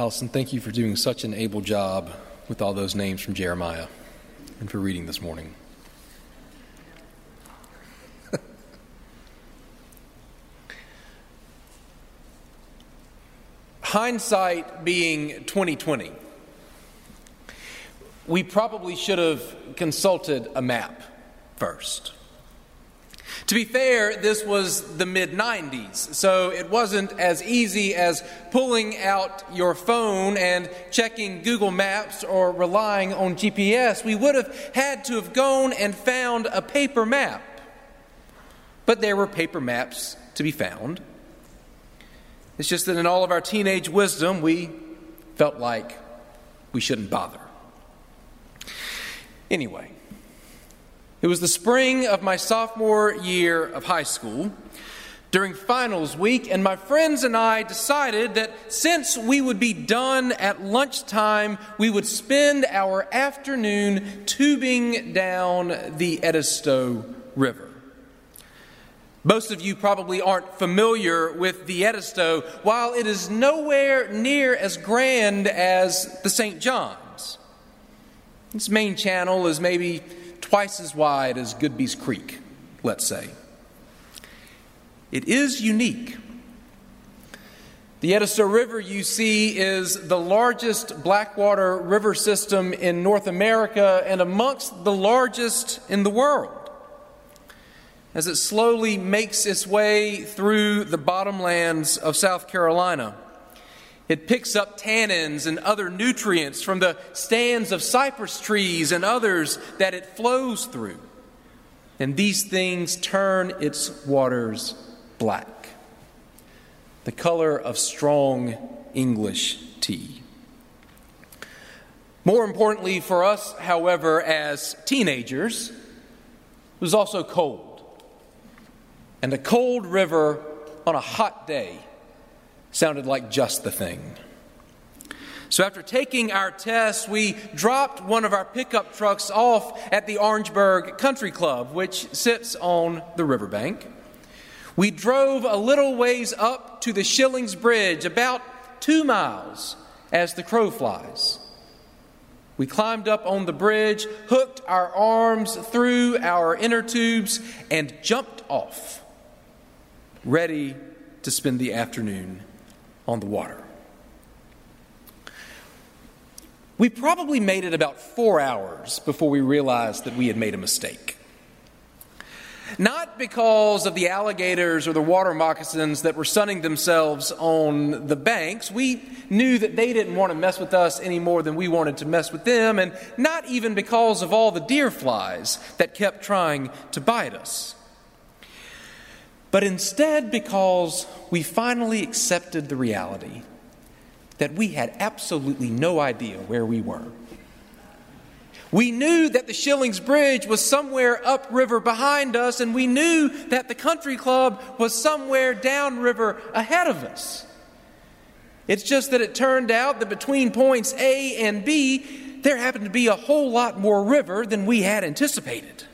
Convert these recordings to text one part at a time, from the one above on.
Allison, thank you for doing such an able job with all those names from Jeremiah and for reading this morning. Hindsight being 2020, we probably should have consulted a map first. To be fair, this was the mid 90s, so it wasn't as easy as pulling out your phone and checking Google Maps or relying on GPS. We would have had to have gone and found a paper map. But there were paper maps to be found. It's just that in all of our teenage wisdom, we felt like we shouldn't bother. Anyway, it was the spring of my sophomore year of high school during finals week, and my friends and I decided that since we would be done at lunchtime, we would spend our afternoon tubing down the Edisto River. Most of you probably aren't familiar with the Edisto, while it is nowhere near as grand as the St. John's. Its main channel is maybe twice as wide as Goodby's Creek, let's say. It is unique. The Edisto River, you see, is the largest blackwater river system in North America and amongst the largest in the world. As it slowly makes its way through the bottomlands of South Carolina, it picks up tannins and other nutrients from the stands of cypress trees and others that it flows through. And these things turn its waters black, the color of strong English tea. More importantly for us, however, as teenagers, it was also cold. And a cold river on a hot day sounded like just the thing. So, after taking our test, we dropped one of our pickup trucks off at the Orangeburg Country Club, which sits on the riverbank. We drove a little ways up to the Shillings Bridge, about two miles as the crow flies. We climbed up on the bridge, hooked our arms through our inner tubes, and jumped off, ready to spend the afternoon on the water. We probably made it about four hours before we realized that we had made a mistake. Not because of the alligators or the water moccasins that were sunning themselves on the banks. We knew that they didn't want to mess with us any more than we wanted to mess with them, and not even because of all the deer flies that kept trying to bite us but instead because we finally accepted the reality that we had absolutely no idea where we were. We knew that the Shillings Bridge was somewhere upriver behind us, and we knew that the country club was somewhere downriver ahead of us. It's just that it turned out that between points A and B, there happened to be a whole lot more river than we had anticipated.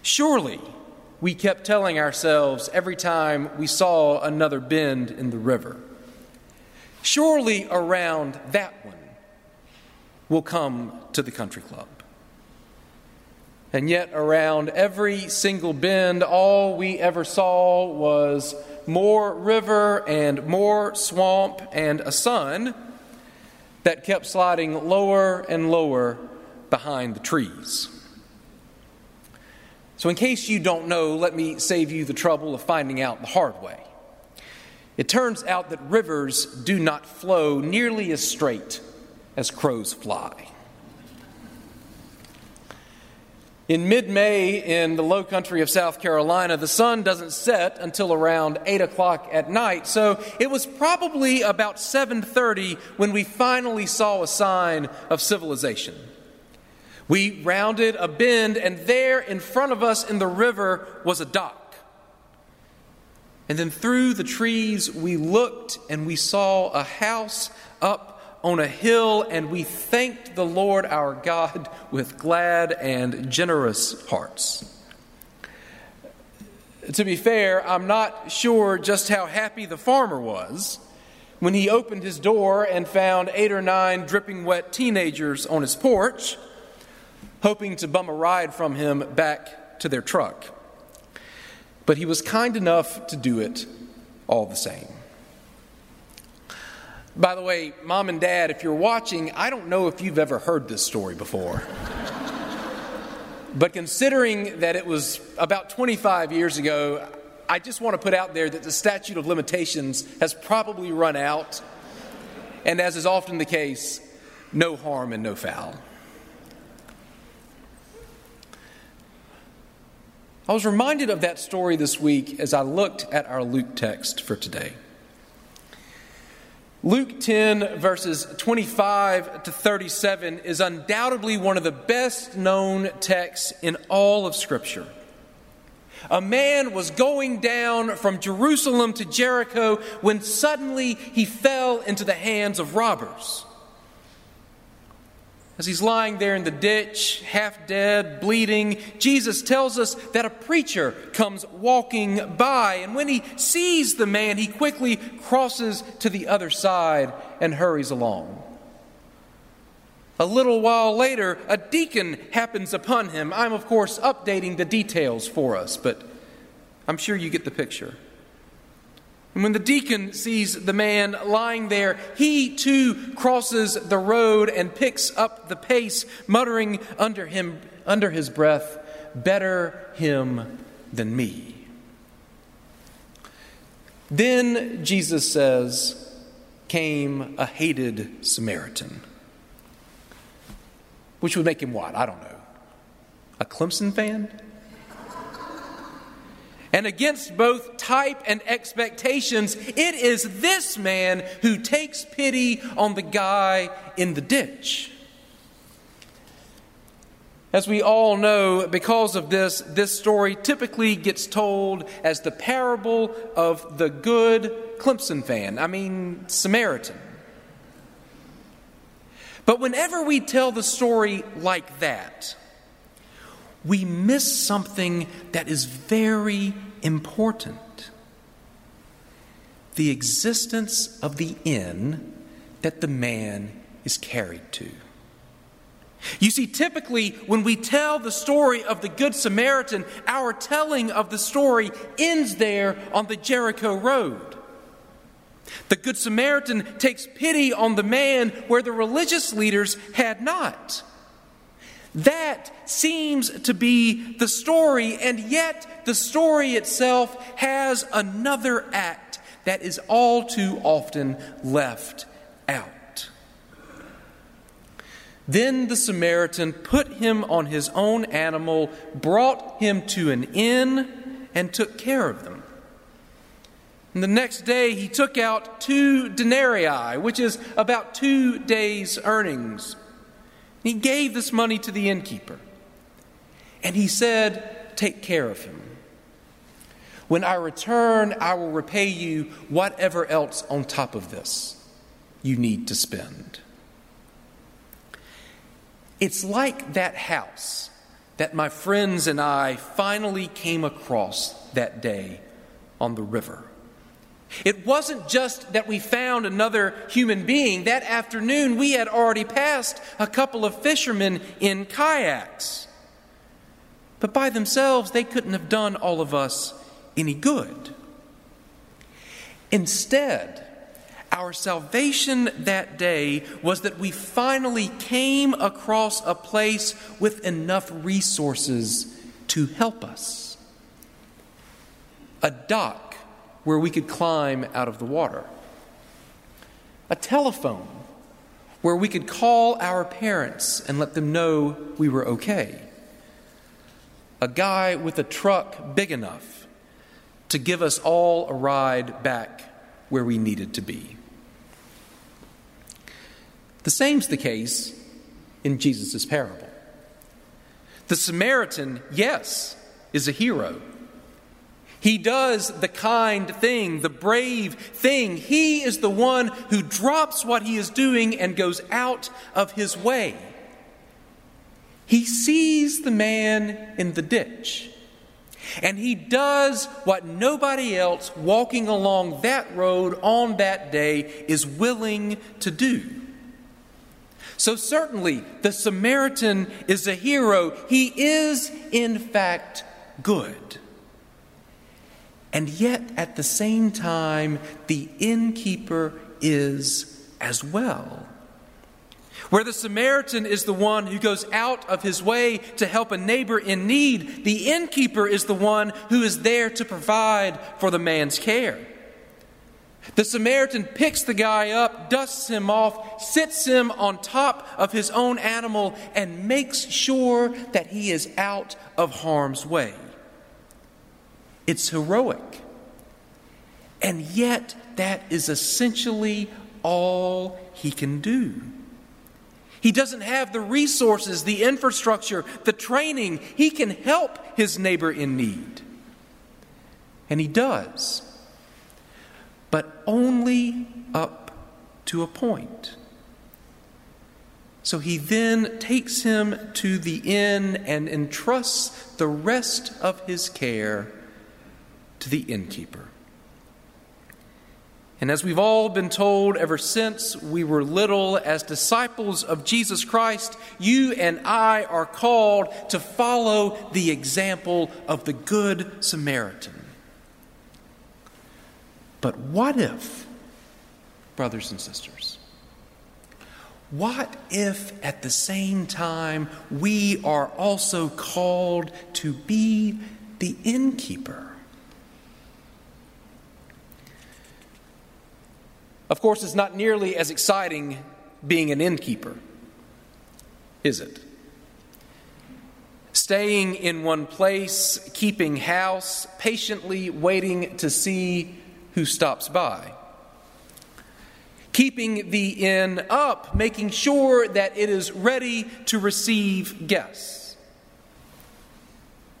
Surely, we kept telling ourselves every time we saw another bend in the river. Surely around that one we'll come to the country club. And yet, around every single bend, all we ever saw was more river and more swamp and a sun that kept sliding lower and lower behind the trees. So, in case you don't know, let me save you the trouble of finding out the hard way. It turns out that rivers do not flow nearly as straight as crows fly. In mid May in the low country of South Carolina, the sun doesn't set until around 8 o'clock at night, so it was probably about 7.30 when we finally saw a sign of civilization. We rounded a bend, and there in front of us in the river was a dock. And then through the trees, we looked and we saw a house up on a hill, and we thanked the Lord our God with glad and generous hearts. To be fair, I'm not sure just how happy the farmer was when he opened his door and found eight or nine dripping wet teenagers on his porch, hoping to bum a ride from him back to their truck. But he was kind enough to do it all the same. By the way, mom and dad, if you're watching, I don't know if you've ever heard this story before. but considering that it was about 25 years ago, I just want to put out there that the statute of limitations has probably run out. And as is often the case, no harm and no foul. I was reminded of that story this week as I looked at our Luke text for today. Luke 10, verses 25 to 37, is undoubtedly one of the best known texts in all of Scripture. A man was going down from Jerusalem to Jericho when suddenly he fell into the hands of robbers. As he's lying there in the ditch, half dead, bleeding, Jesus tells us that a preacher comes walking by. And when he sees the man, he quickly crosses to the other side and hurries along. A little while later, a deacon happens upon him. I'm, of course, updating the details for us, but I'm sure you get the picture. And when the deacon sees the man lying there, he too crosses the road and picks up the pace, muttering under him under his breath, "Better him than me." Then Jesus says, came a hated Samaritan. Which would make him what? I don't know. A Clemson fan? And against both type and expectations, it is this man who takes pity on the guy in the ditch. As we all know, because of this, this story typically gets told as the parable of the good Clemson fan, I mean, Samaritan. But whenever we tell the story like that, we miss something that is very important the existence of the inn that the man is carried to. You see, typically, when we tell the story of the Good Samaritan, our telling of the story ends there on the Jericho Road. The Good Samaritan takes pity on the man where the religious leaders had not. That seems to be the story, and yet the story itself has another act that is all too often left out. Then the Samaritan put him on his own animal, brought him to an inn, and took care of them. And the next day he took out two denarii, which is about two days' earnings. He gave this money to the innkeeper. And he said, Take care of him. When I return, I will repay you whatever else on top of this you need to spend. It's like that house that my friends and I finally came across that day on the river. It wasn't just that we found another human being. That afternoon, we had already passed a couple of fishermen in kayaks. But by themselves, they couldn't have done all of us any good. Instead, our salvation that day was that we finally came across a place with enough resources to help us. A dock where we could climb out of the water, a telephone where we could call our parents and let them know we were okay, a guy with a truck big enough to give us all a ride back where we needed to be. The same's the case in Jesus' parable. The Samaritan, yes, is a hero. He does the kind thing, the brave thing. He is the one who drops what he is doing and goes out of his way. He sees the man in the ditch. And he does what nobody else walking along that road on that day is willing to do. So, certainly, the Samaritan is a hero. He is, in fact, good. And yet, at the same time, the innkeeper is as well. Where the Samaritan is the one who goes out of his way to help a neighbor in need, the innkeeper is the one who is there to provide for the man's care. The Samaritan picks the guy up, dusts him off, sits him on top of his own animal, and makes sure that he is out of harm's way. It's heroic. And yet, that is essentially all he can do. He doesn't have the resources, the infrastructure, the training. He can help his neighbor in need. And he does. But only up to a point. So he then takes him to the inn and entrusts the rest of his care to the innkeeper. And as we've all been told ever since we were little, as disciples of Jesus Christ, you and I are called to follow the example of the Good Samaritan. But what if, brothers and sisters, what if at the same time we are also called to be the innkeeper? Of course, it's not nearly as exciting being an innkeeper, is it? Staying in one place, keeping house, patiently waiting to see who stops by. Keeping the inn up, making sure that it is ready to receive guests.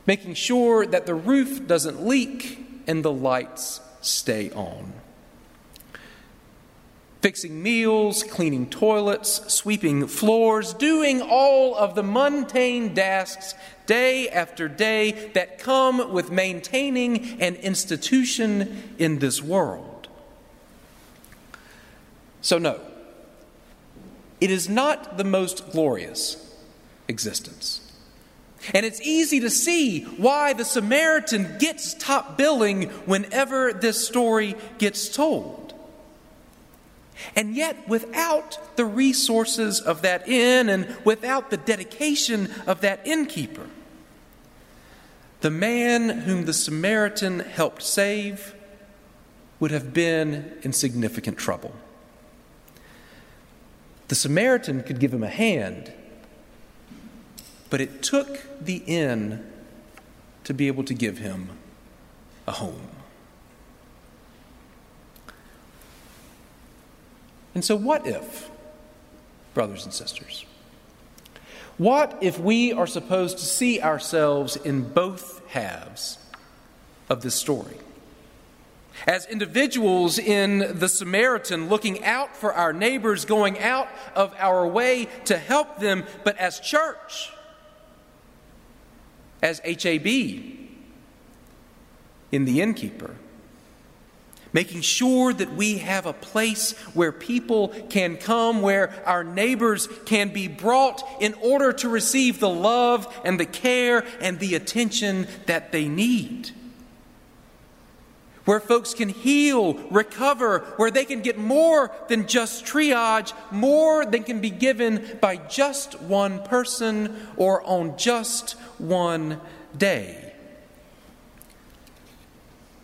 Making sure that the roof doesn't leak and the lights stay on fixing meals, cleaning toilets, sweeping floors, doing all of the mundane tasks day after day that come with maintaining an institution in this world. So, no, it is not the most glorious existence. And it's easy to see why the Samaritan gets top billing whenever this story gets told. And yet, without the resources of that inn and without the dedication of that innkeeper, the man whom the Samaritan helped save would have been in significant trouble. The Samaritan could give him a hand, but it took the inn to be able to give him a home. And so, what if, brothers and sisters? What if we are supposed to see ourselves in both halves of this story? As individuals in the Samaritan, looking out for our neighbors, going out of our way to help them, but as church, as HAB, in the innkeeper making sure that we have a place where people can come, where our neighbors can be brought in order to receive the love and the care and the attention that they need. Where folks can heal, recover, where they can get more than just triage, more than can be given by just one person or on just one day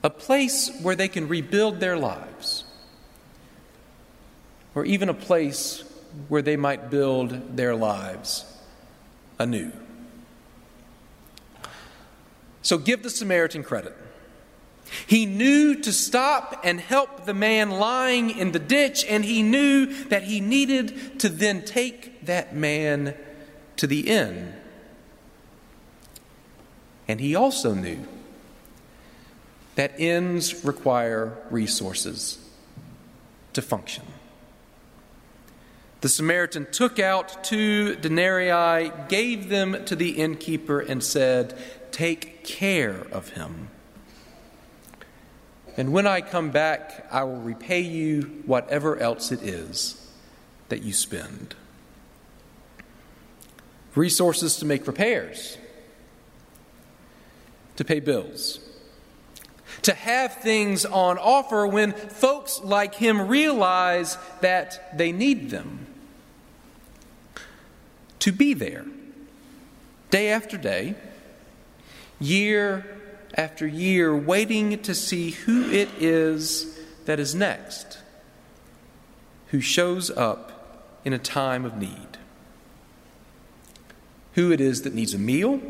a place where they can rebuild their lives, or even a place where they might build their lives anew. So give the Samaritan credit. He knew to stop and help the man lying in the ditch, and he knew that he needed to then take that man to the inn. And he also knew that ends require resources to function. The Samaritan took out two denarii, gave them to the innkeeper, and said, Take care of him. And when I come back, I will repay you whatever else it is that you spend. Resources to make repairs, to pay bills, to have things on offer when folks like him realize that they need them to be there day after day, year after year, waiting to see who it is that is next, who shows up in a time of need, who it is that needs a meal,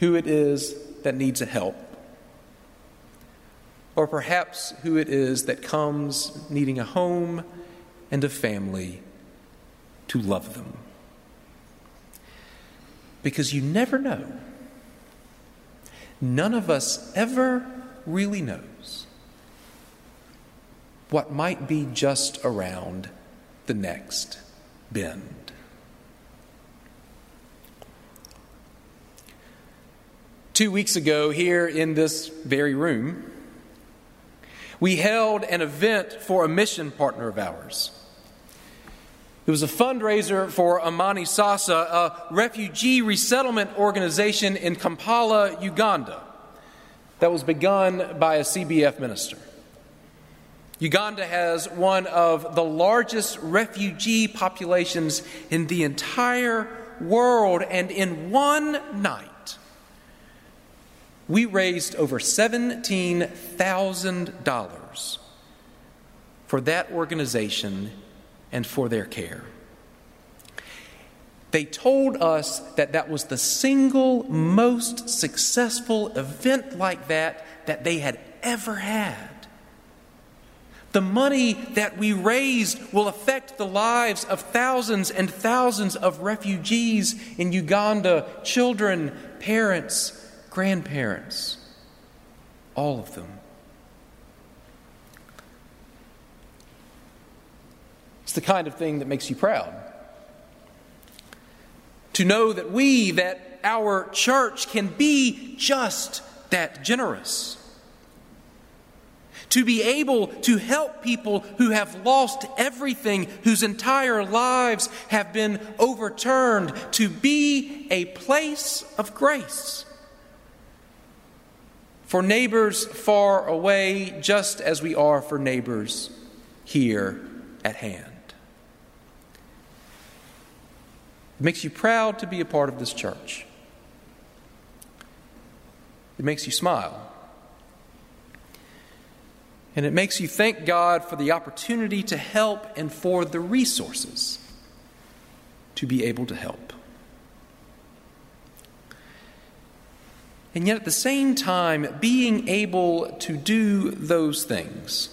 who it is that needs a help. Or perhaps who it is that comes needing a home and a family to love them. Because you never know. None of us ever really knows what might be just around the next bend. Two weeks ago, here in this very room, we held an event for a mission partner of ours. It was a fundraiser for Amani Sasa, a refugee resettlement organization in Kampala, Uganda, that was begun by a CBF minister. Uganda has one of the largest refugee populations in the entire world, and in one night, we raised over $17,000 for that organization and for their care. They told us that that was the single most successful event like that that they had ever had. The money that we raised will affect the lives of thousands and thousands of refugees in Uganda children, parents, grandparents, all of them. It's the kind of thing that makes you proud. To know that we, that our church can be just that generous. To be able to help people who have lost everything, whose entire lives have been overturned, to be a place of grace. For neighbors far away, just as we are for neighbors here at hand. It makes you proud to be a part of this church. It makes you smile. And it makes you thank God for the opportunity to help and for the resources to be able to help. And yet, at the same time, being able to do those things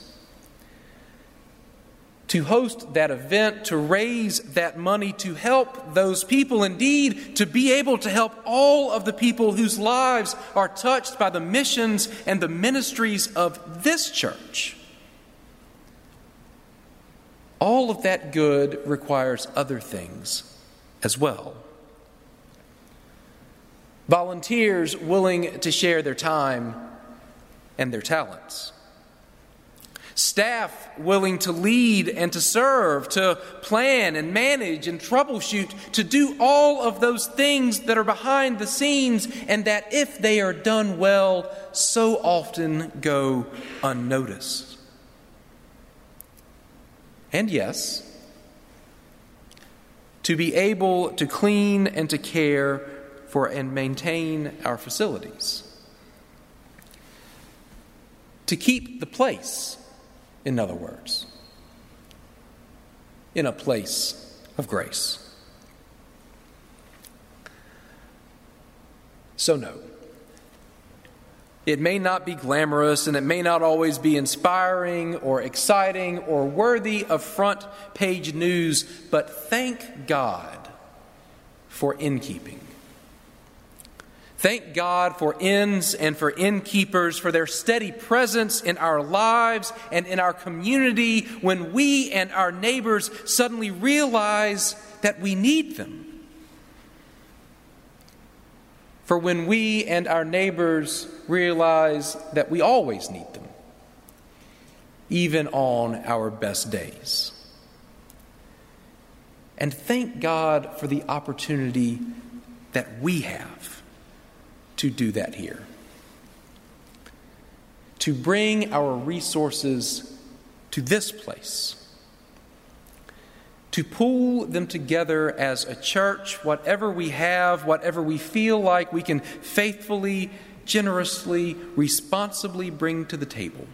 to host that event, to raise that money, to help those people, indeed, to be able to help all of the people whose lives are touched by the missions and the ministries of this church. All of that good requires other things as well. Volunteers willing to share their time and their talents staff willing to lead and to serve, to plan and manage and troubleshoot, to do all of those things that are behind the scenes, and that if they are done well, so often go unnoticed. And yes, to be able to clean and to care for and maintain our facilities. To keep the place in other words, in a place of grace. So, no. It may not be glamorous and it may not always be inspiring or exciting or worthy of front page news, but thank God for innkeeping. Thank God for inns and for innkeepers for their steady presence in our lives and in our community when we and our neighbors suddenly realize that we need them. For when we and our neighbors realize that we always need them, even on our best days. And thank God for the opportunity that we have to do that here. To bring our resources to this place. To pull them together as a church, whatever we have, whatever we feel like we can faithfully, generously, responsibly bring to the table.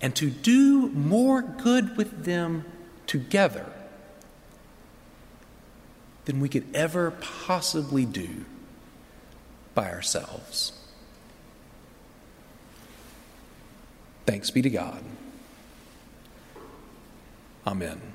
And to do more good with them together than we could ever possibly do by ourselves. Thanks be to God. Amen.